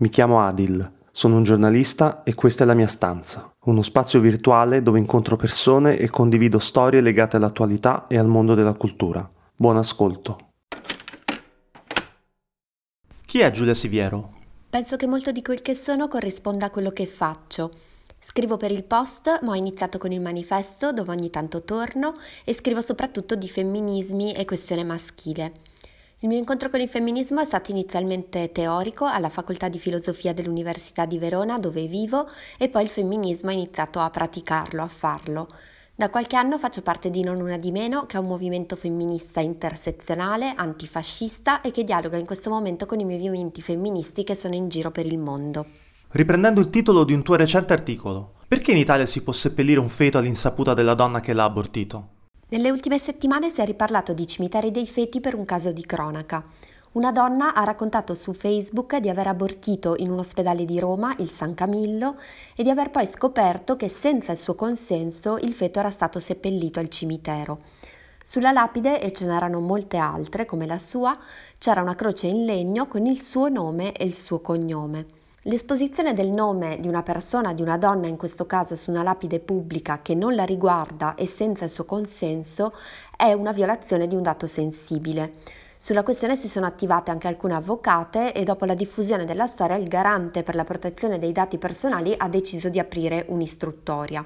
Mi chiamo Adil, sono un giornalista e questa è la mia stanza, uno spazio virtuale dove incontro persone e condivido storie legate all'attualità e al mondo della cultura. Buon ascolto. Chi è Giulia Siviero? Penso che molto di quel che sono corrisponda a quello che faccio. Scrivo per il post, ma ho iniziato con il manifesto dove ogni tanto torno e scrivo soprattutto di femminismi e questione maschile. Il mio incontro con il femminismo è stato inizialmente teorico alla facoltà di filosofia dell'Università di Verona dove vivo e poi il femminismo ha iniziato a praticarlo, a farlo. Da qualche anno faccio parte di Non Una di Meno, che è un movimento femminista intersezionale, antifascista e che dialoga in questo momento con i movimenti femministi che sono in giro per il mondo. Riprendendo il titolo di un tuo recente articolo, perché in Italia si può seppellire un feto all'insaputa della donna che l'ha abortito? Nelle ultime settimane si è riparlato di cimiteri dei feti per un caso di cronaca. Una donna ha raccontato su Facebook di aver abortito in un ospedale di Roma, il San Camillo, e di aver poi scoperto che senza il suo consenso il feto era stato seppellito al cimitero. Sulla lapide, e ce n'erano molte altre come la sua, c'era una croce in legno con il suo nome e il suo cognome. L'esposizione del nome di una persona, di una donna in questo caso, su una lapide pubblica che non la riguarda e senza il suo consenso è una violazione di un dato sensibile. Sulla questione si sono attivate anche alcune avvocate e dopo la diffusione della storia il garante per la protezione dei dati personali ha deciso di aprire un'istruttoria.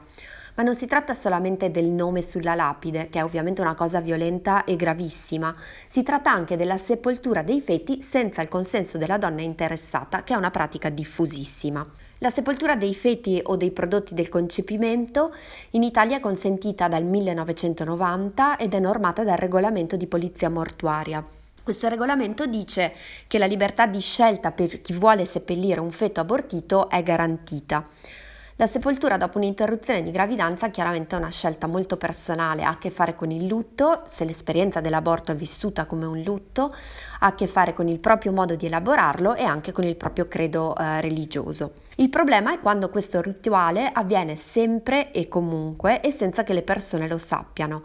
Ma non si tratta solamente del nome sulla lapide, che è ovviamente una cosa violenta e gravissima, si tratta anche della sepoltura dei feti senza il consenso della donna interessata, che è una pratica diffusissima. La sepoltura dei feti o dei prodotti del concepimento in Italia è consentita dal 1990 ed è normata dal regolamento di polizia mortuaria. Questo regolamento dice che la libertà di scelta per chi vuole seppellire un feto abortito è garantita. La sepoltura dopo un'interruzione di gravidanza chiaramente è una scelta molto personale, ha a che fare con il lutto, se l'esperienza dell'aborto è vissuta come un lutto, ha a che fare con il proprio modo di elaborarlo e anche con il proprio credo eh, religioso. Il problema è quando questo rituale avviene sempre e comunque e senza che le persone lo sappiano.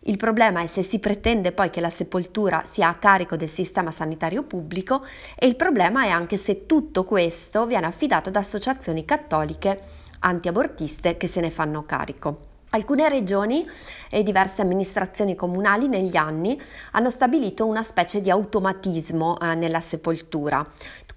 Il problema è se si pretende poi che la sepoltura sia a carico del sistema sanitario pubblico e il problema è anche se tutto questo viene affidato da associazioni cattoliche antiabortiste che se ne fanno carico. Alcune regioni e diverse amministrazioni comunali negli anni hanno stabilito una specie di automatismo eh, nella sepoltura,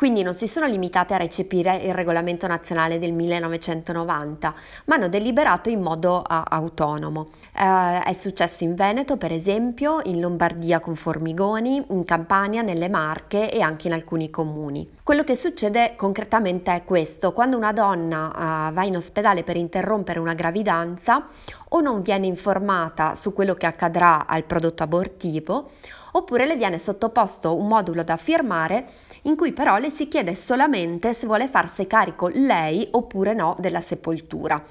quindi non si sono limitate a recepire il regolamento nazionale del 1990, ma hanno deliberato in modo uh, autonomo. Uh, è successo in Veneto, per esempio, in Lombardia con Formigoni, in Campania, nelle Marche e anche in alcuni comuni. Quello che succede concretamente è questo, quando una donna uh, va in ospedale per interrompere una gravidanza o non viene informata su quello che accadrà al prodotto abortivo, oppure le viene sottoposto un modulo da firmare in cui però le si chiede solamente se vuole farsi carico lei oppure no della sepoltura.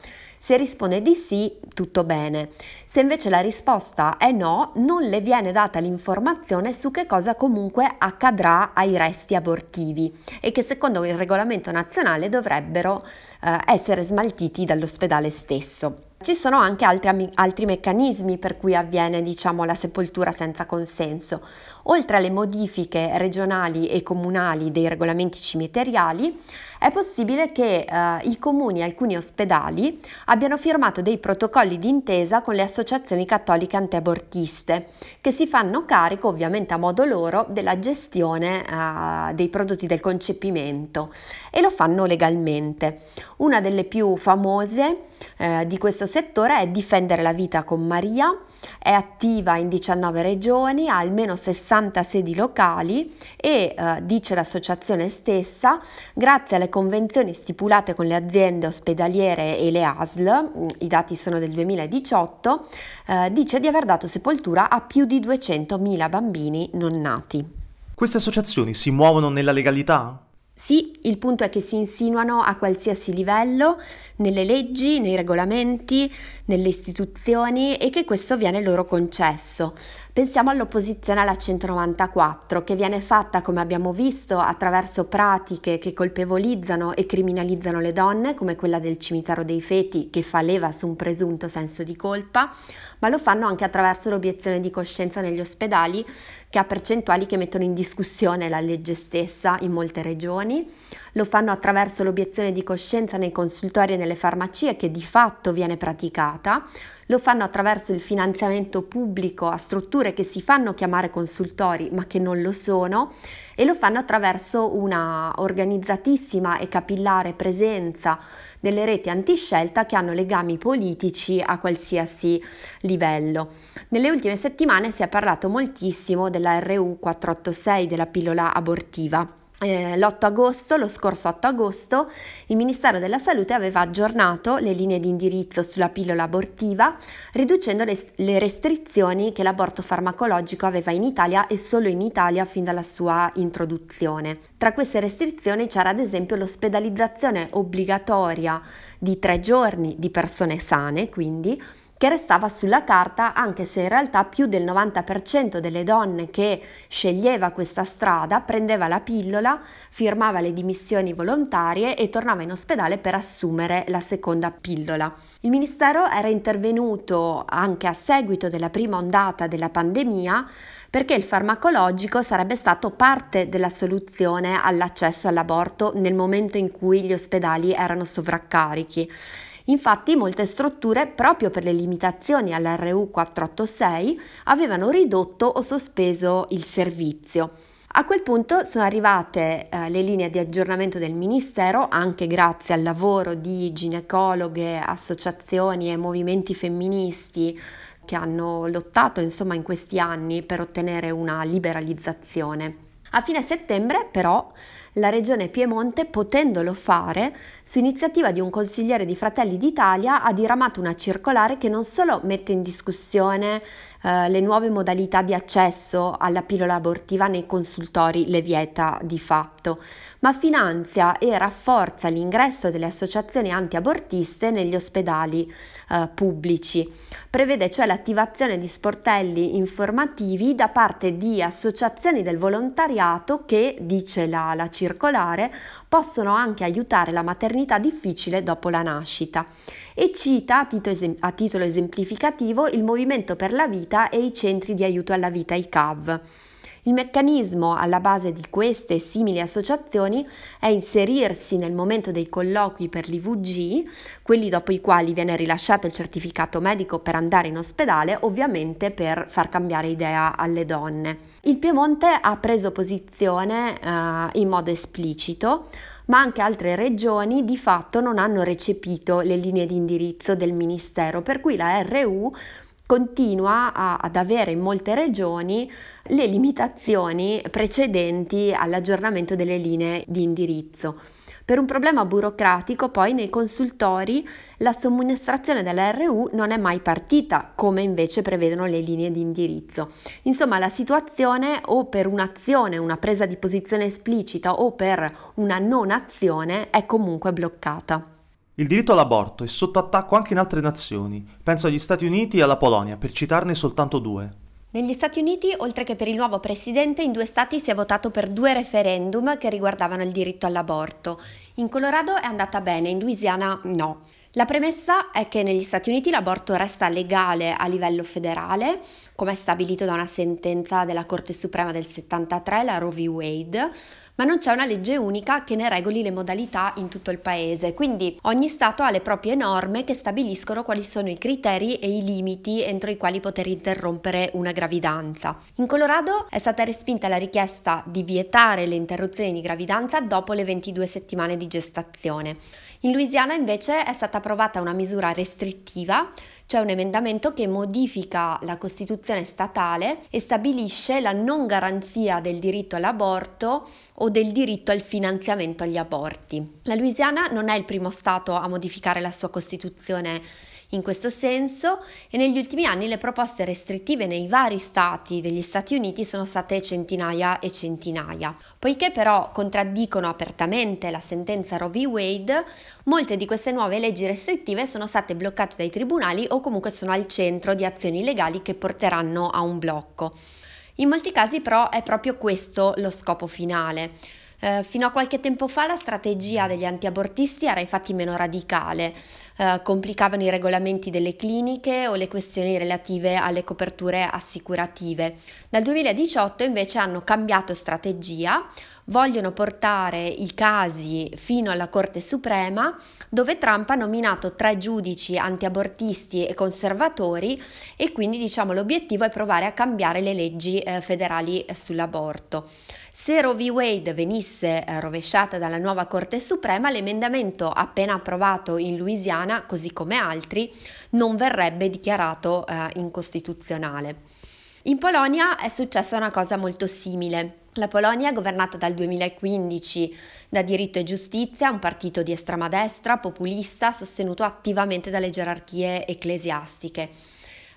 Se risponde di sì, tutto bene. Se invece la risposta è no, non le viene data l'informazione su che cosa comunque accadrà ai resti abortivi e che secondo il regolamento nazionale dovrebbero eh, essere smaltiti dall'ospedale stesso. Ci sono anche altri, altri, meccanismi per cui avviene diciamo, la sepoltura senza consenso. Oltre alle modifiche regionali e comunali dei regolamenti cimiteriali, è possibile che eh, i comuni e alcuni ospedali abbiano firmato dei protocolli d'intesa con le associazioni cattoliche antiabortiste, che si fanno carico ovviamente a modo loro della gestione eh, dei prodotti del concepimento e lo fanno legalmente. Una delle più famose eh, di questo settore è Difendere la vita con Maria, è attiva in 19 regioni, ha almeno 60 sedi locali e, eh, dice l'associazione stessa, grazie alle convenzioni stipulate con le aziende ospedaliere e le ASL, mm, i dati sono del 2018, eh, dice di aver dato sepoltura a più di 200.000 bambini non nati. Queste associazioni si muovono nella legalità? Sì, il punto è che si insinuano a qualsiasi livello, nelle leggi, nei regolamenti, nelle istituzioni e che questo viene loro concesso. Pensiamo all'opposizione alla 194 che viene fatta, come abbiamo visto, attraverso pratiche che colpevolizzano e criminalizzano le donne, come quella del cimitero dei feti che fa leva su un presunto senso di colpa, ma lo fanno anche attraverso l'obiezione di coscienza negli ospedali che ha percentuali che mettono in discussione la legge stessa in molte regioni. lo fanno attraverso l'obiezione di coscienza nei consultori e nelle farmacie che di fatto viene praticata, lo fanno attraverso il finanziamento pubblico a strutture che si fanno chiamare consultori ma che non lo sono e lo fanno attraverso una organizzatissima e capillare presenza delle reti antiscelta che hanno legami politici a qualsiasi livello. Nelle ultime settimane si è parlato moltissimo della RU 486, della pillola abortiva eh, l'8 agosto, lo scorso 8 agosto, il Ministero della Salute aveva aggiornato le linee di indirizzo sulla pillola abortiva, riducendo le, le, restrizioni che l'aborto farmacologico aveva in Italia e solo in Italia fin dalla sua introduzione. Tra queste restrizioni c'era ad esempio l'ospedalizzazione obbligatoria di tre giorni di persone sane, quindi che restava sulla carta anche se in realtà più del 90% delle donne che sceglieva questa strada prendeva la pillola, firmava le dimissioni volontarie e tornava in ospedale per assumere la seconda pillola. Il Ministero era intervenuto anche a seguito della prima ondata della pandemia perché il farmacologico sarebbe stato parte della soluzione all'accesso all'aborto nel momento in cui gli ospedali erano sovraccarichi Infatti molte strutture, proprio per le limitazioni all'RU 486, avevano ridotto o sospeso il servizio. A quel punto sono arrivate eh, le linee di aggiornamento del Ministero, anche grazie al lavoro di ginecologhe, associazioni e movimenti femministi che hanno lottato insomma in questi anni per ottenere una liberalizzazione. A fine settembre però la Regione Piemonte, potendolo fare, su iniziativa di un consigliere di Fratelli d'Italia, ha diramato una circolare che non solo mette in discussione eh, le nuove modalità di accesso alla pillola abortiva nei consultori, le vieta di fatto, ma finanzia e rafforza l'ingresso delle associazioni antiabortiste negli ospedali eh, pubblici. Prevede cioè l'attivazione di sportelli informativi da parte di associazioni del volontariato che, dice la, la circolare, possono anche aiutare la maternità difficile dopo la nascita e cita a titolo esemplificativo il Movimento per la Vita e i centri di aiuto alla vita, i CAV. Il meccanismo alla base di queste e simili associazioni è inserirsi nel momento dei colloqui per l'IVG, quelli dopo i quali viene rilasciato il certificato medico per andare in ospedale, ovviamente per far cambiare idea alle donne. Il Piemonte ha preso posizione eh, in modo esplicito ma anche altre regioni di fatto non hanno recepito le linee di indirizzo del Ministero, per cui la RU continua a, ad avere in molte regioni le limitazioni precedenti all'aggiornamento delle linee di indirizzo. Per un problema burocratico poi nei consultori la somministrazione della RU non è mai partita come invece prevedono le linee di indirizzo. Insomma la situazione o per un'azione, una presa di posizione esplicita o per una non azione è comunque bloccata. Il diritto all'aborto è sotto attacco anche in altre nazioni, penso agli Stati Uniti e alla Polonia, per citarne soltanto due. Negli Stati Uniti, oltre che per il nuovo presidente, in due stati si è votato per due referendum che riguardavano il diritto all'aborto. In Colorado è andata bene, in Louisiana no. La premessa è che negli Stati Uniti l'aborto resta legale a livello federale, come è stabilito da una sentenza della Corte Suprema del 73, la Roe v. Wade, ma non c'è una legge unica che ne regoli le modalità in tutto il paese, quindi ogni Stato ha le proprie norme che stabiliscono quali sono i criteri e i limiti entro i quali poter interrompere una gravidanza. In Colorado è stata respinta la richiesta di vietare le interruzioni di gravidanza dopo le 22 settimane di gestazione. In Louisiana invece è stata approvata una misura restrittiva, cioè un emendamento che modifica la Costituzione statale e stabilisce la non garanzia del diritto all'aborto o del diritto al finanziamento agli aborti. La Louisiana non è il primo Stato a modificare la sua Costituzione in questo senso e negli ultimi anni le proposte restrittive nei vari stati degli Stati Uniti sono state centinaia e centinaia. Poiché però contraddicono apertamente la sentenza Roe v. Wade, molte di queste nuove leggi restrittive sono state bloccate dai tribunali o comunque sono al centro di azioni legali che porteranno a un blocco. In molti casi però è proprio questo lo scopo finale Eh, fino a qualche tempo fa la strategia degli antiabortisti era infatti meno radicale, eh, complicavano i regolamenti delle cliniche o le questioni relative alle coperture assicurative. Dal 2018 invece hanno cambiato strategia, vogliono portare i casi fino alla Corte Suprema dove Trump ha nominato tre giudici antiabortisti e conservatori e quindi diciamo l'obiettivo è provare a cambiare le leggi eh, federali sull'aborto. Se Roe v. Wade venisse eh, rovesciata dalla nuova Corte Suprema, l'emendamento appena approvato in Louisiana, così come altri, non verrebbe dichiarato eh, incostituzionale. In Polonia è successa una cosa molto simile. La Polonia, governata dal 2015 da Diritto e Giustizia, un partito di estrema destra, populista, sostenuto attivamente dalle gerarchie ecclesiastiche.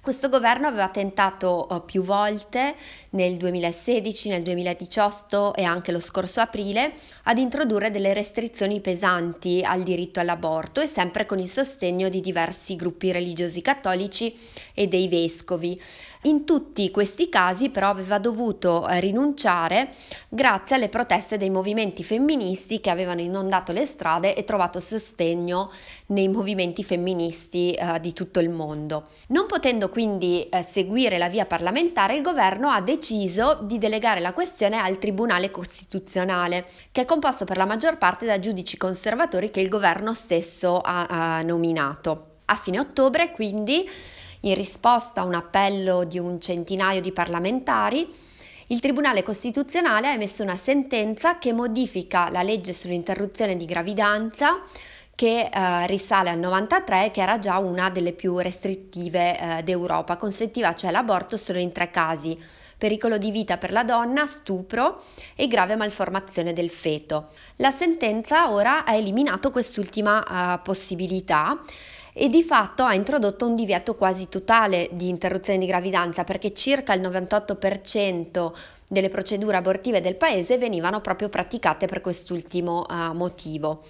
Questo governo aveva tentato uh, più volte nel 2016, nel 2018 e anche lo scorso aprile ad introdurre delle restrizioni pesanti al diritto all'aborto e sempre con il sostegno di diversi gruppi religiosi cattolici e dei vescovi. In tutti questi casi però aveva dovuto eh, rinunciare grazie alle proteste dei movimenti femministi che avevano inondato le strade e trovato sostegno nei movimenti femministi eh, di tutto il mondo. Non potendo quindi eh, seguire la via parlamentare, il governo ha deciso di delegare la questione al Tribunale Costituzionale, che è composto per la maggior parte da giudici conservatori che il governo stesso ha, ha nominato. A fine ottobre, quindi, in risposta a un appello di un centinaio di parlamentari, il Tribunale Costituzionale ha emesso una sentenza che modifica la legge sull'interruzione di gravidanza che eh, risale al 93 che era già una delle più restrittive eh, d'Europa, consentiva cioè l'aborto solo in tre casi, pericolo di vita per la donna, stupro e grave malformazione del feto. La sentenza ora ha eliminato quest'ultima eh, possibilità e di fatto ha introdotto un divieto quasi totale di interruzione di gravidanza perché circa il 98% delle procedure abortive del paese venivano proprio praticate per quest'ultimo uh, motivo.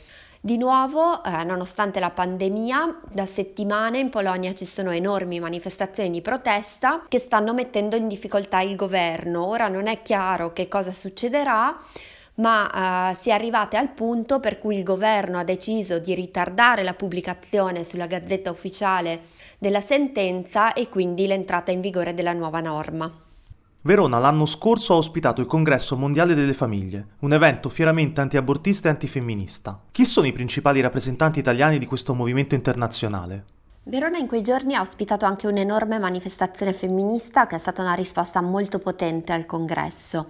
Di nuovo, eh, nonostante la pandemia, da settimane in Polonia ci sono enormi manifestazioni di protesta che stanno mettendo in difficoltà il governo. Ora non è chiaro che cosa succederà, ma eh, si è arrivate al punto per cui il governo ha deciso di ritardare la pubblicazione sulla Gazzetta Ufficiale della sentenza e quindi l'entrata in vigore della nuova norma. Verona l'anno scorso ha ospitato il Congresso Mondiale delle Famiglie, un evento fieramente antiabortista e antifemminista. Chi sono i principali rappresentanti italiani di questo movimento internazionale? Verona in quei giorni ha ospitato anche un'enorme manifestazione femminista che è stata una risposta molto potente al congresso.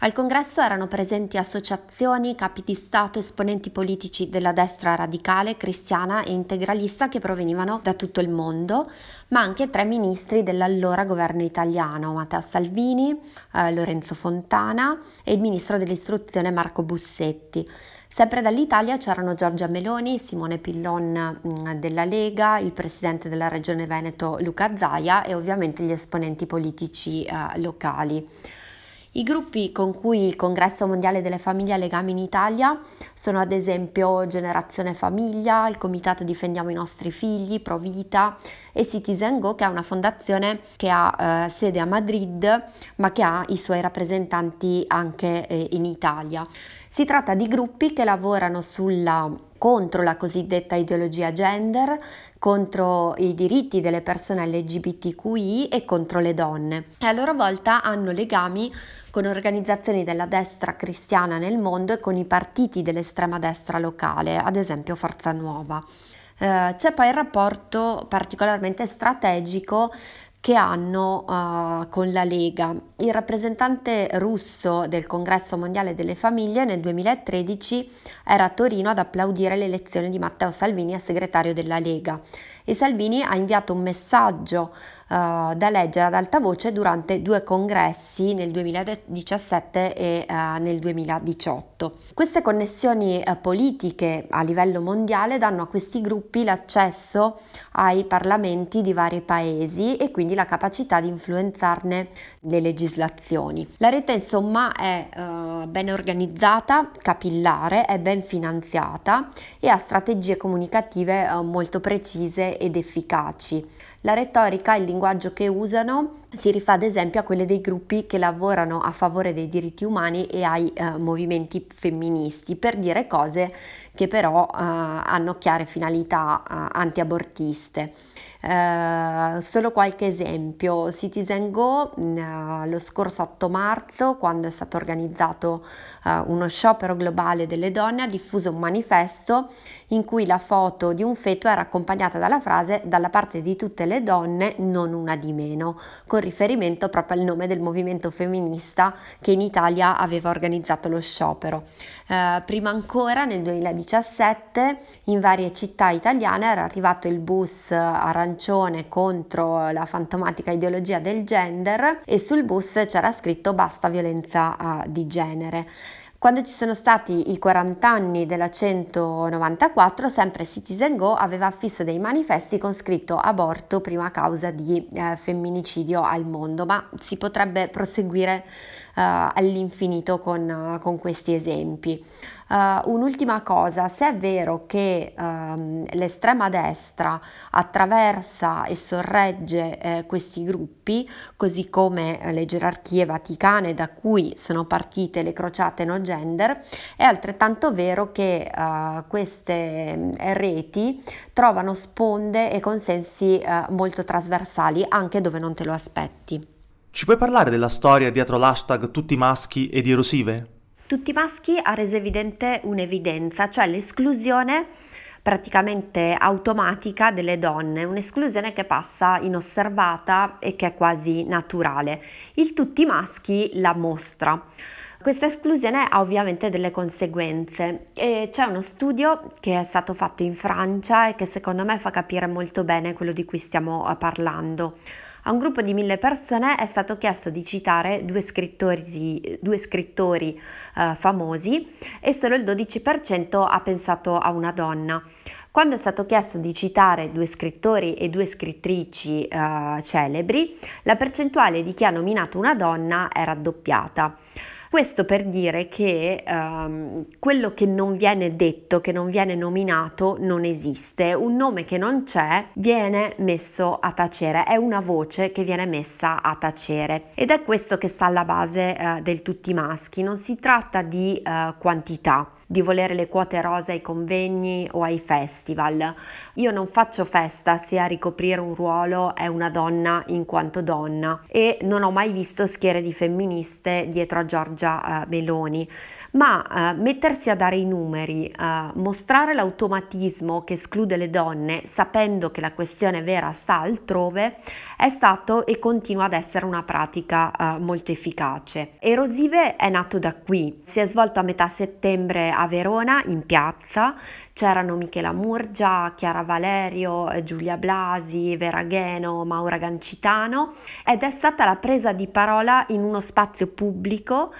Al congresso erano presenti associazioni, capi di Stato, esponenti politici della destra radicale, cristiana e integralista che provenivano da tutto il mondo, ma anche tre ministri dell'allora governo italiano, Matteo Salvini, eh, Lorenzo Fontana e il ministro dell'istruzione Marco Bussetti. Sempre dall'Italia c'erano Giorgia Meloni, Simone Pillon mm, della Lega, il presidente della regione Veneto Luca Zaia e ovviamente gli esponenti politici eh, locali. I gruppi con cui il Congresso Mondiale delle Famiglie ha legami in Italia sono ad esempio Generazione Famiglia, il Comitato Difendiamo i nostri figli, Pro Vita e Citizen Go che è una fondazione che ha eh, sede a Madrid ma che ha i suoi rappresentanti anche eh, in Italia. Si tratta di gruppi che lavorano sulla, contro la cosiddetta ideologia gender, contro i diritti delle persone LGBTQI e contro le donne e a loro volta hanno legami con organizzazioni della destra cristiana nel mondo e con i partiti dell'estrema destra locale, ad esempio Forza Nuova. Eh, c'è poi il rapporto particolarmente strategico che hanno uh, con la Lega. Il rappresentante russo del Congresso Mondiale delle Famiglie nel 2013 era a Torino ad applaudire l'elezione di Matteo Salvini a segretario della Lega e Salvini ha inviato un messaggio uh, da leggere ad alta voce durante due congressi nel 2017 e uh, nel 2018. Queste connessioni uh, politiche a livello mondiale danno a questi gruppi l'accesso ai parlamenti di vari paesi e quindi la capacità di influenzarne le legislazioni. La rete insomma è ben organizzata, capillare, è ben finanziata e ha strategie comunicative molto precise ed efficaci. La retorica, il linguaggio che usano, si rifà ad esempio a quelle dei gruppi che lavorano a favore dei diritti umani e ai eh, movimenti femministi per dire cose che però eh, hanno chiare finalità eh, antiabortiste. Eh, solo qualche esempio, Citizen Go uh, lo scorso 8 marzo, quando è stato organizzato uh, uno sciopero globale delle donne, ha diffuso un manifesto in cui la foto di un feto era accompagnata dalla frase dalla parte di tutte le donne, non una di meno, con riferimento proprio al nome del movimento femminista che in Italia aveva organizzato lo sciopero. Eh, prima ancora, nel 2017, in varie città italiane era arrivato il bus arancione contro la fantomatica ideologia del gender e sul bus c'era scritto basta violenza uh, di genere. Quando ci sono stati i 40 anni della 194, sempre Citizen Go aveva affisso dei manifesti con scritto aborto prima causa di eh, femminicidio al mondo, ma si potrebbe proseguire uh, all'infinito con, uh, con, questi esempi. Uh, un'ultima cosa, se è vero che um, l'estrema destra attraversa e sorregge eh, questi gruppi, così come eh, le gerarchie vaticane da cui sono partite le crociate no gender, è altrettanto vero che uh, queste mm, reti trovano sponde e consensi uh, molto trasversali anche dove non te lo aspetti. Ci puoi parlare della storia dietro l'hashtag tutti maschi ed erosive? Tutti maschi ha reso evidente un'evidenza, cioè l'esclusione praticamente automatica delle donne, un'esclusione che passa inosservata e che è quasi naturale. Il tutti maschi la mostra. Questa esclusione ha ovviamente delle conseguenze e c'è uno studio che è stato fatto in Francia e che secondo me fa capire molto bene quello di cui stiamo eh, parlando. A un gruppo di mille persone è stato chiesto di citare due scrittori, due scrittori eh, famosi e solo il 12% ha pensato a una donna. Quando è stato chiesto di citare due scrittori e due scrittrici eh, celebri, la percentuale di chi ha nominato una donna è raddoppiata. Questo per dire che um, quello che non viene detto, che non viene nominato, non esiste. Un nome che non c'è viene messo a tacere, è una voce che viene messa a tacere. Ed è questo che sta alla base uh, del tutti maschi. Non si tratta di uh, quantità, di volere le quote rosa ai convegni o ai festival. Io non faccio festa se a ricoprire un ruolo è una donna in quanto donna e non ho mai visto schiere di femministe dietro a Giorgia uh, Meloni, ma uh, mettersi a dare i numeri, uh, mostrare l'automatismo che esclude le donne sapendo che la questione vera sta altrove è stato e continua ad essere una pratica uh, molto efficace. Erosive è nato da qui, si è svolto a metà settembre a Verona in piazza, c'erano Michela Murgia, Chiara Valerio, Giulia Blasi, Vera Gheno, Maura Gancitano. Ed è stata la presa di parola in uno spazio pubblico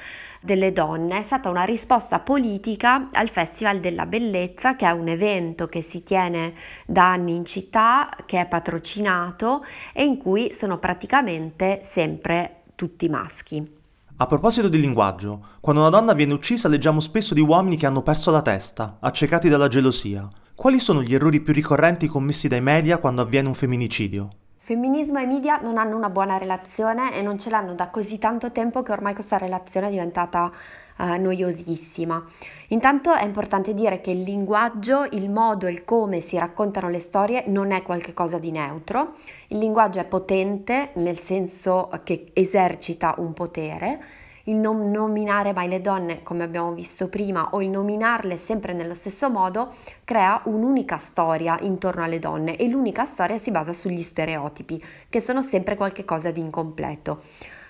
delle donne è stata una risposta politica al Festival della Bellezza, che è un evento che si tiene da anni in città, che è patrocinato e in cui sono praticamente sempre tutti maschi. A proposito di linguaggio, quando una donna viene uccisa leggiamo spesso di uomini che hanno perso la testa, accecati dalla gelosia. Quali sono gli errori più ricorrenti commessi dai media quando avviene un femminicidio? Femminismo e media non hanno una buona relazione e non ce l'hanno da così tanto tempo che ormai questa relazione è diventata uh, noiosissima. Intanto è importante dire che il linguaggio, il modo, il come si raccontano le storie non è qualcosa di neutro. Il linguaggio è potente nel senso che esercita un potere il non nominare mai le donne, come abbiamo visto prima, o il nominarle sempre nello stesso modo, crea un'unica storia intorno alle donne e l'unica storia si basa sugli stereotipi, che sono sempre qualcosa di incompleto.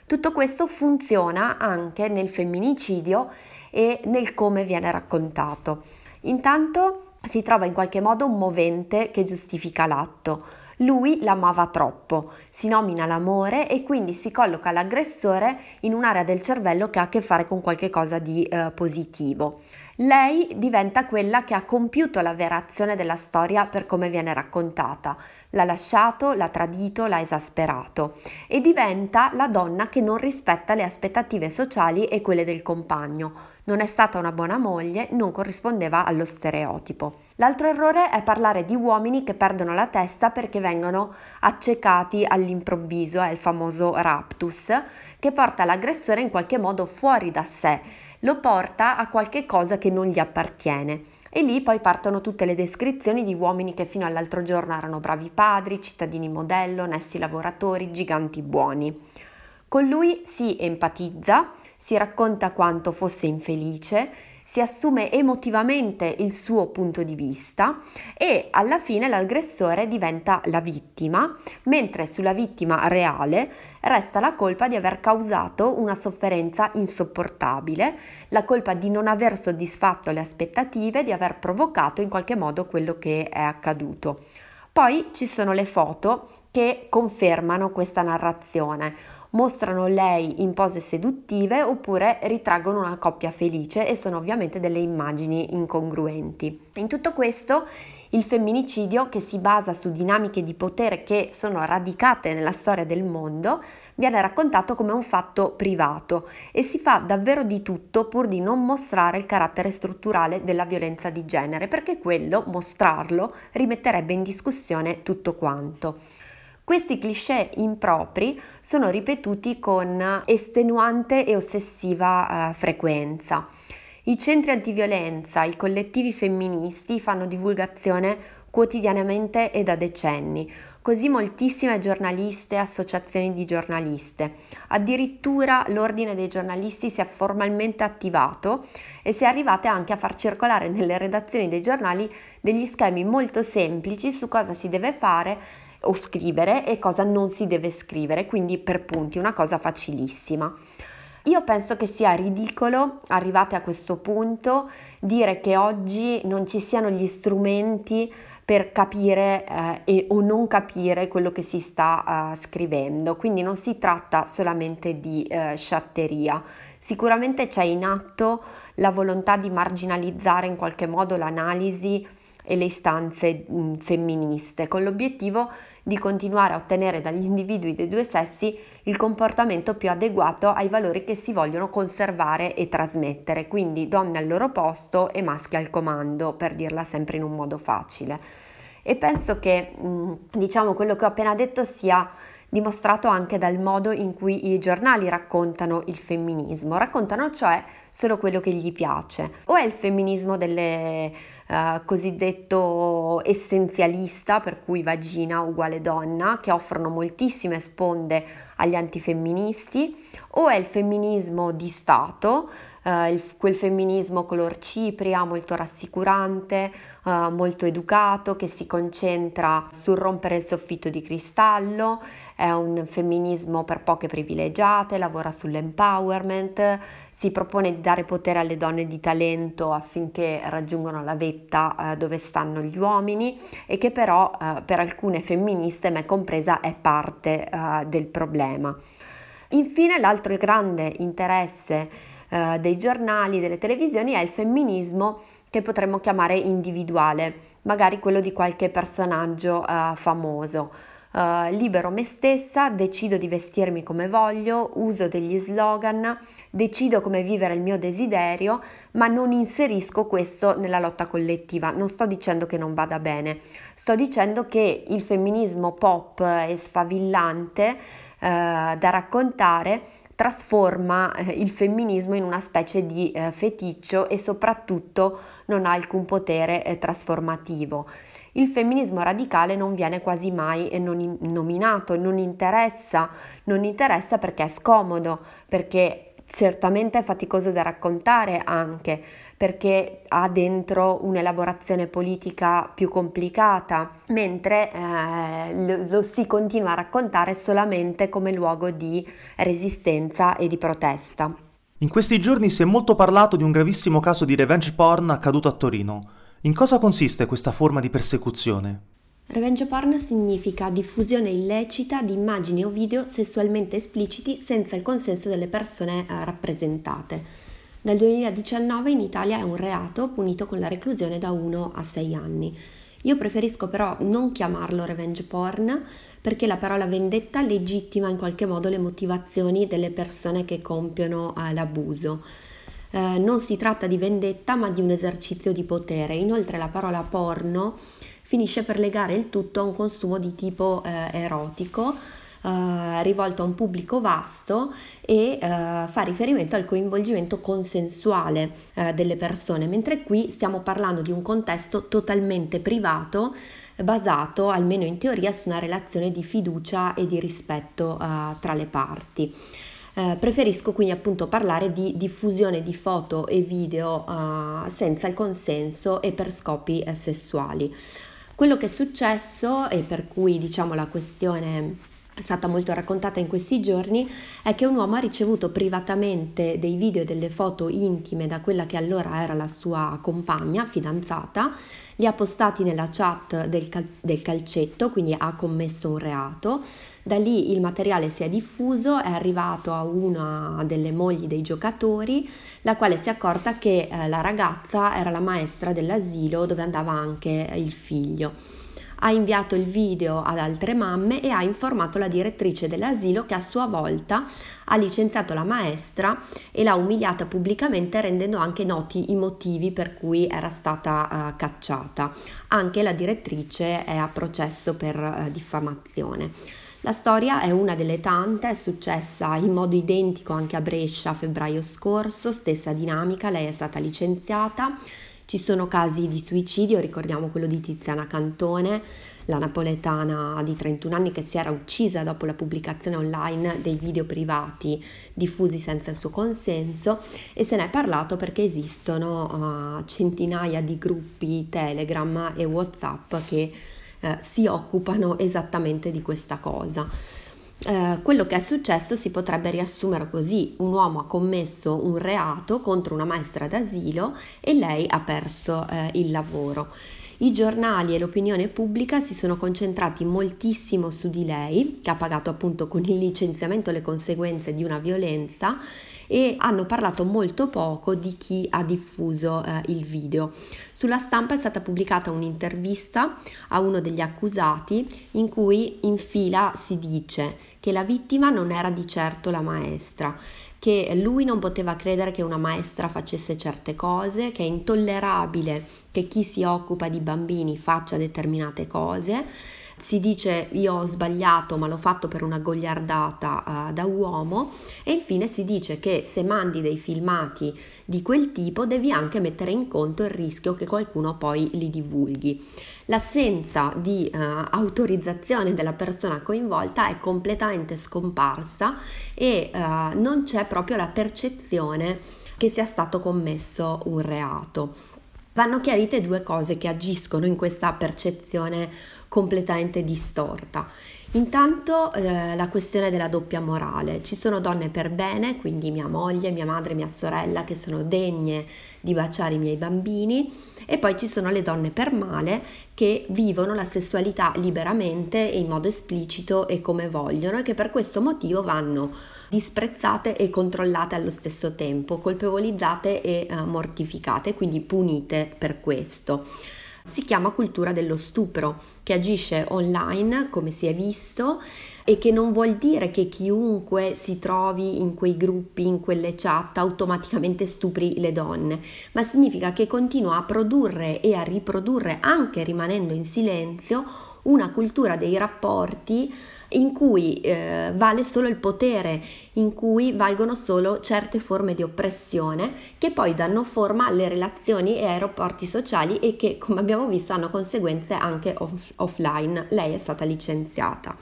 Tutto questo funziona anche nel femminicidio e nel come viene raccontato. Intanto si trova in qualche modo un movente che giustifica l'atto. Lui l'amava troppo, si nomina l'amore e quindi si colloca l'aggressore in un'area del cervello che ha a che fare con qualche cosa di eh, positivo. lei diventa quella che ha compiuto la vera azione della storia per come viene raccontata. L'ha lasciato, l'ha tradito, l'ha esasperato e diventa la donna che non rispetta le aspettative sociali e quelle del compagno. Non è stata una buona moglie, non corrispondeva allo stereotipo. L'altro errore è parlare di uomini che perdono la testa perché vengono accecati all'improvviso, è il famoso raptus, che porta l'aggressore in qualche modo fuori da sé lo porta a qualche cosa che non gli appartiene. E lì poi partono tutte le descrizioni di uomini che fino all'altro giorno erano bravi padri, cittadini modello, onesti lavoratori, giganti buoni. Con lui si empatizza, si racconta quanto fosse infelice, si assume emotivamente il suo punto di vista e alla fine l'aggressore diventa la vittima, mentre sulla vittima reale resta la colpa di aver causato una sofferenza insopportabile, la colpa di non aver soddisfatto le aspettative, di aver provocato in qualche modo quello che è accaduto. Poi ci sono le foto che confermano questa narrazione mostrano lei in pose seduttive oppure ritraggono una coppia felice e sono ovviamente delle immagini incongruenti. In tutto questo il femminicidio, che si basa su dinamiche di potere che sono radicate nella storia del mondo, viene raccontato come un fatto privato e si fa davvero di tutto pur di non mostrare il carattere strutturale della violenza di genere, perché quello, mostrarlo, rimetterebbe in discussione tutto quanto. Questi cliché impropri sono ripetuti con estenuante e ossessiva eh, frequenza. I centri antiviolenza, i collettivi femministi fanno divulgazione quotidianamente e da decenni, così moltissime giornaliste e associazioni di giornaliste. Addirittura l'ordine dei giornalisti si è formalmente attivato e si è arrivate anche a far circolare nelle redazioni dei giornali degli schemi molto semplici su cosa si deve fare o scrivere e cosa non si deve scrivere, quindi per punti, una cosa facilissima. Io penso che sia ridicolo, arrivate a questo punto, dire che oggi non ci siano gli strumenti per capire eh, e, o non capire quello che si sta uh, scrivendo. Quindi non si tratta solamente di eh, sciatteria. Sicuramente c'è in atto la volontà di marginalizzare in qualche modo l'analisi e le istanze mh, femministe, con l'obiettivo di continuare a ottenere dagli individui dei due sessi il comportamento più adeguato ai valori che si vogliono conservare e trasmettere, quindi donne al loro posto e maschi al comando, per dirla sempre in un modo facile. E penso che, diciamo, quello che ho appena detto sia dimostrato anche dal modo in cui i giornali raccontano il femminismo, raccontano cioè solo quello che gli piace. O è il femminismo delle uh, cosiddetto essenzialista, per cui vagina uguale donna, che offrono moltissime sponde agli antifemministi, o è il femminismo di Stato, Uh, il, quel femminismo color cipria, molto rassicurante, uh, molto educato, che si concentra sul rompere il soffitto di cristallo, è un femminismo per poche privilegiate, lavora sull'empowerment, si propone di dare potere alle donne di talento affinché raggiungano la vetta eh, dove stanno gli uomini e che però eh, per alcune femministe, me compresa, è parte eh, del problema. Infine l'altro grande interesse eh, dei giornali, delle televisioni è il femminismo che potremmo chiamare individuale, magari quello di qualche personaggio eh, famoso. Uh, libero me stessa, decido di vestirmi come voglio, uso degli slogan, decido come vivere il mio desiderio, ma non inserisco questo nella lotta collettiva. Non sto dicendo che non vada bene, sto dicendo che il femminismo pop e sfavillante uh, da raccontare trasforma eh, il femminismo in una specie di eh, feticcio e soprattutto non ha alcun potere eh, trasformativo. Il femminismo radicale non viene quasi mai non nominato, non interessa, non interessa perché è scomodo, perché certamente è faticoso da raccontare anche perché ha dentro un'elaborazione politica più complicata, mentre eh, lo, lo, si continua a raccontare solamente come luogo di resistenza e di protesta. In questi giorni si è molto parlato di un gravissimo caso di revenge porn accaduto a Torino. In cosa consiste questa forma di persecuzione? Revenge porn significa diffusione illecita di immagini o video sessualmente espliciti senza il consenso delle persone eh, rappresentate. Dal 2019 in Italia è un reato punito con la reclusione da 1 a 6 anni. Io preferisco però non chiamarlo revenge porn perché la parola vendetta legittima in qualche modo le motivazioni delle persone che compiono eh, l'abuso. Eh, non si tratta di vendetta ma di un esercizio di potere. Inoltre la parola porno finisce per legare il tutto a un consumo di tipo eh, erotico eh, rivolto a un pubblico vasto e eh, fa riferimento al coinvolgimento consensuale eh, delle persone, mentre qui stiamo parlando di un contesto totalmente privato basato, almeno in teoria, su una relazione di fiducia e di rispetto uh, tra le parti. Uh, preferisco quindi appunto parlare di diffusione di foto e video uh, senza il consenso e per scopi sessuali. Quello che è successo e per cui diciamo la questione stata molto raccontata in questi giorni è che un uomo ha ricevuto privatamente dei video e delle foto intime da quella che allora era la sua compagna, fidanzata, li ha postati nella chat del, cal- del calcetto, quindi ha commesso un reato. Da lì il materiale si è diffuso, è arrivato a una delle mogli dei giocatori, la quale si è accorta che eh, la ragazza era la maestra dell'asilo dove andava anche il figlio ha inviato il video ad altre mamme e ha informato la direttrice dell'asilo che a sua volta ha licenziato la maestra e l'ha umiliata pubblicamente rendendo anche noti i motivi per cui era stata uh, cacciata. Anche la direttrice è a processo per uh, diffamazione. La storia è una delle tante, è successa in modo identico anche a Brescia a febbraio scorso, stessa dinamica, lei è stata licenziata ci sono casi di suicidio, ricordiamo quello di Tiziana Cantone, la napoletana di 31 anni che si era uccisa dopo la pubblicazione online dei video privati diffusi senza il suo consenso e se ne è parlato perché esistono uh, centinaia di gruppi Telegram e Whatsapp che uh, si occupano esattamente di questa cosa. Eh, quello che è successo si potrebbe riassumere così, un uomo ha commesso un reato contro una maestra d'asilo e lei ha perso eh, il lavoro. I giornali e l'opinione pubblica si sono concentrati moltissimo su di lei, che ha pagato appunto con il licenziamento le conseguenze di una violenza e hanno parlato molto poco di chi ha diffuso eh, il video. Sulla stampa è stata pubblicata un'intervista a uno degli accusati in cui in fila si dice che la vittima non era di certo la maestra che lui non poteva credere che una maestra facesse certe cose, che è intollerabile che chi si occupa di bambini faccia determinate cose si dice io ho sbagliato ma l'ho fatto per una gogliardata uh, da uomo e infine si dice che se mandi dei filmati di quel tipo devi anche mettere in conto il rischio che qualcuno poi li divulghi. L'assenza di uh, autorizzazione della persona coinvolta è completamente scomparsa e uh, non c'è proprio la percezione che sia stato commesso un reato. Vanno chiarite due cose che agiscono in questa percezione completamente distorta. Intanto eh, la questione della doppia morale. Ci sono donne per bene, quindi mia moglie, mia madre, mia sorella, che sono degne di baciare i miei bambini e poi ci sono le donne per male che vivono la sessualità liberamente e in modo esplicito e come vogliono e che per questo motivo vanno disprezzate e controllate allo stesso tempo, colpevolizzate e eh, mortificate, quindi punite per questo si chiama cultura dello stupro, che agisce online, come si è visto, e che non vuol dire che chiunque si trovi in quei gruppi, in quelle chat, automaticamente stupri le donne, ma significa che continua a produrre e a riprodurre, anche rimanendo in silenzio, una cultura dei rapporti in cui eh, vale solo il potere, in cui valgono solo certe forme di oppressione che poi danno forma alle relazioni e ai rapporti sociali e che, come abbiamo visto, hanno conseguenze anche off- offline. Lei è stata licenziata.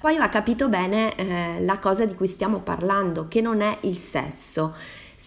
Poi va capito bene eh, la cosa di cui stiamo parlando, che non è il sesso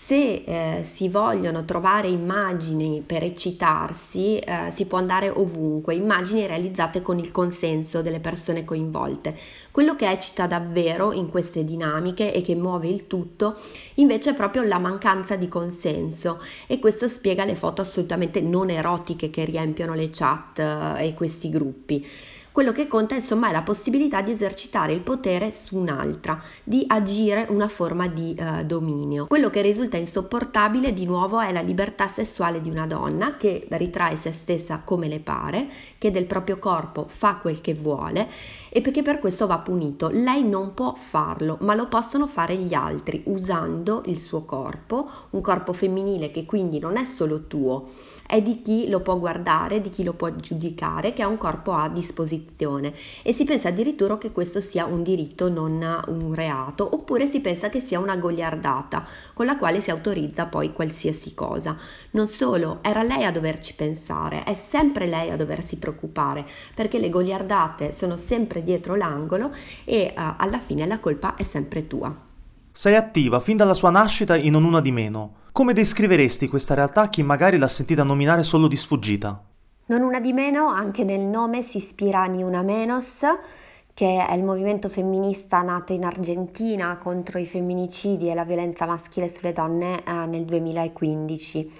se eh, si vogliono trovare immagini per eccitarsi, eh, si può andare ovunque, immagini realizzate con il consenso delle persone coinvolte. Quello che eccita davvero in queste dinamiche e che muove il tutto, invece, è proprio la mancanza di consenso e questo spiega le foto assolutamente non erotiche che riempiono le chat eh, e questi gruppi. Quello che conta insomma è la possibilità di esercitare il potere su un'altra, di agire una forma di eh, dominio. Quello che risulta insopportabile di nuovo è la libertà sessuale di una donna che ritrae se stessa come le pare, che del proprio corpo fa quel che vuole e perché per questo va punito. Lei non può farlo, ma lo possono fare gli altri usando il suo corpo, un corpo femminile che quindi non è solo tuo, è di chi lo può guardare, di chi lo può giudicare, che ha un corpo a disposizione e si pensa addirittura che questo sia un diritto, non un reato, oppure si pensa che sia una goliardata con la quale si autorizza poi qualsiasi cosa. Non solo, era lei a doverci pensare, è sempre lei a doversi preoccupare, perché le goliardate sono sempre dietro l'angolo e uh, alla fine la colpa è sempre tua. Sei attiva fin dalla sua nascita in Non Una di Meno. Come descriveresti questa realtà a chi magari l'ha sentita nominare solo di sfuggita? Non una di meno, anche nel nome si ispira a Ni Una Menos, che è il movimento femminista nato in Argentina contro i femminicidi e la violenza maschile sulle donne eh, nel 2015.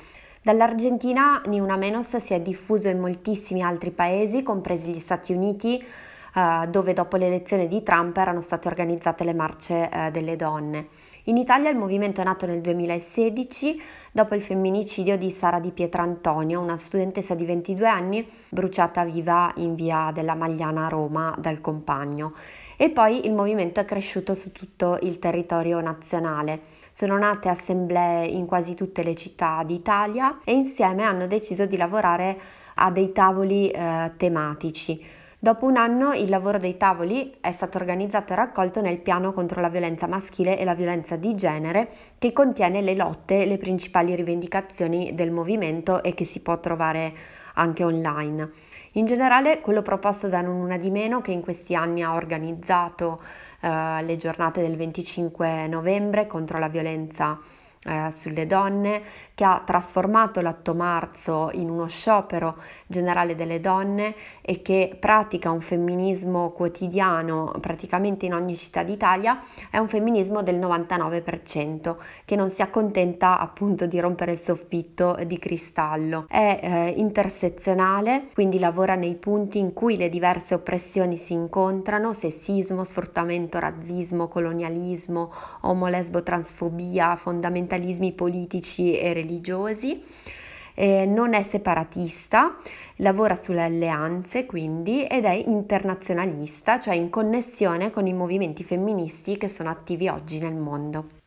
Dall'Argentina Ni Una Menos si è diffuso in moltissimi altri paesi, compresi gli Stati Uniti, eh, dove dopo l'elezione di Trump erano state organizzate le marce eh, delle donne. In Italia il movimento è nato nel 2016 dopo il femminicidio di Sara Di Pietrantonio, una studentessa di 22 anni bruciata viva in via della Magliana a Roma dal compagno. E poi il movimento è cresciuto su tutto il territorio nazionale. Sono nate assemblee in quasi tutte le città d'Italia e insieme hanno deciso di lavorare a dei tavoli eh, tematici. Dopo un anno il lavoro dei tavoli è stato organizzato e raccolto nel piano contro la violenza maschile e la violenza di genere che contiene le lotte le principali rivendicazioni del movimento e che si può trovare anche online. In generale quello proposto da Non di Meno che in questi anni ha organizzato eh, le giornate del 25 novembre contro la violenza eh, sulle donne, che ha trasformato l'8 marzo in uno sciopero generale delle donne e che pratica un femminismo quotidiano praticamente in ogni città d'Italia, è un femminismo del 99% che non si accontenta appunto di rompere il soffitto di cristallo. È eh, intersezionale, quindi lavora nei punti in cui le diverse oppressioni si incontrano, sessismo, sfruttamento, razzismo, colonialismo, omolesbo, transfobia, fondamentalismi politici e religiosi religiosi, eh, non è separatista, lavora sulle alleanze quindi ed è internazionalista, cioè in connessione con i movimenti femministi che sono attivi oggi nel mondo.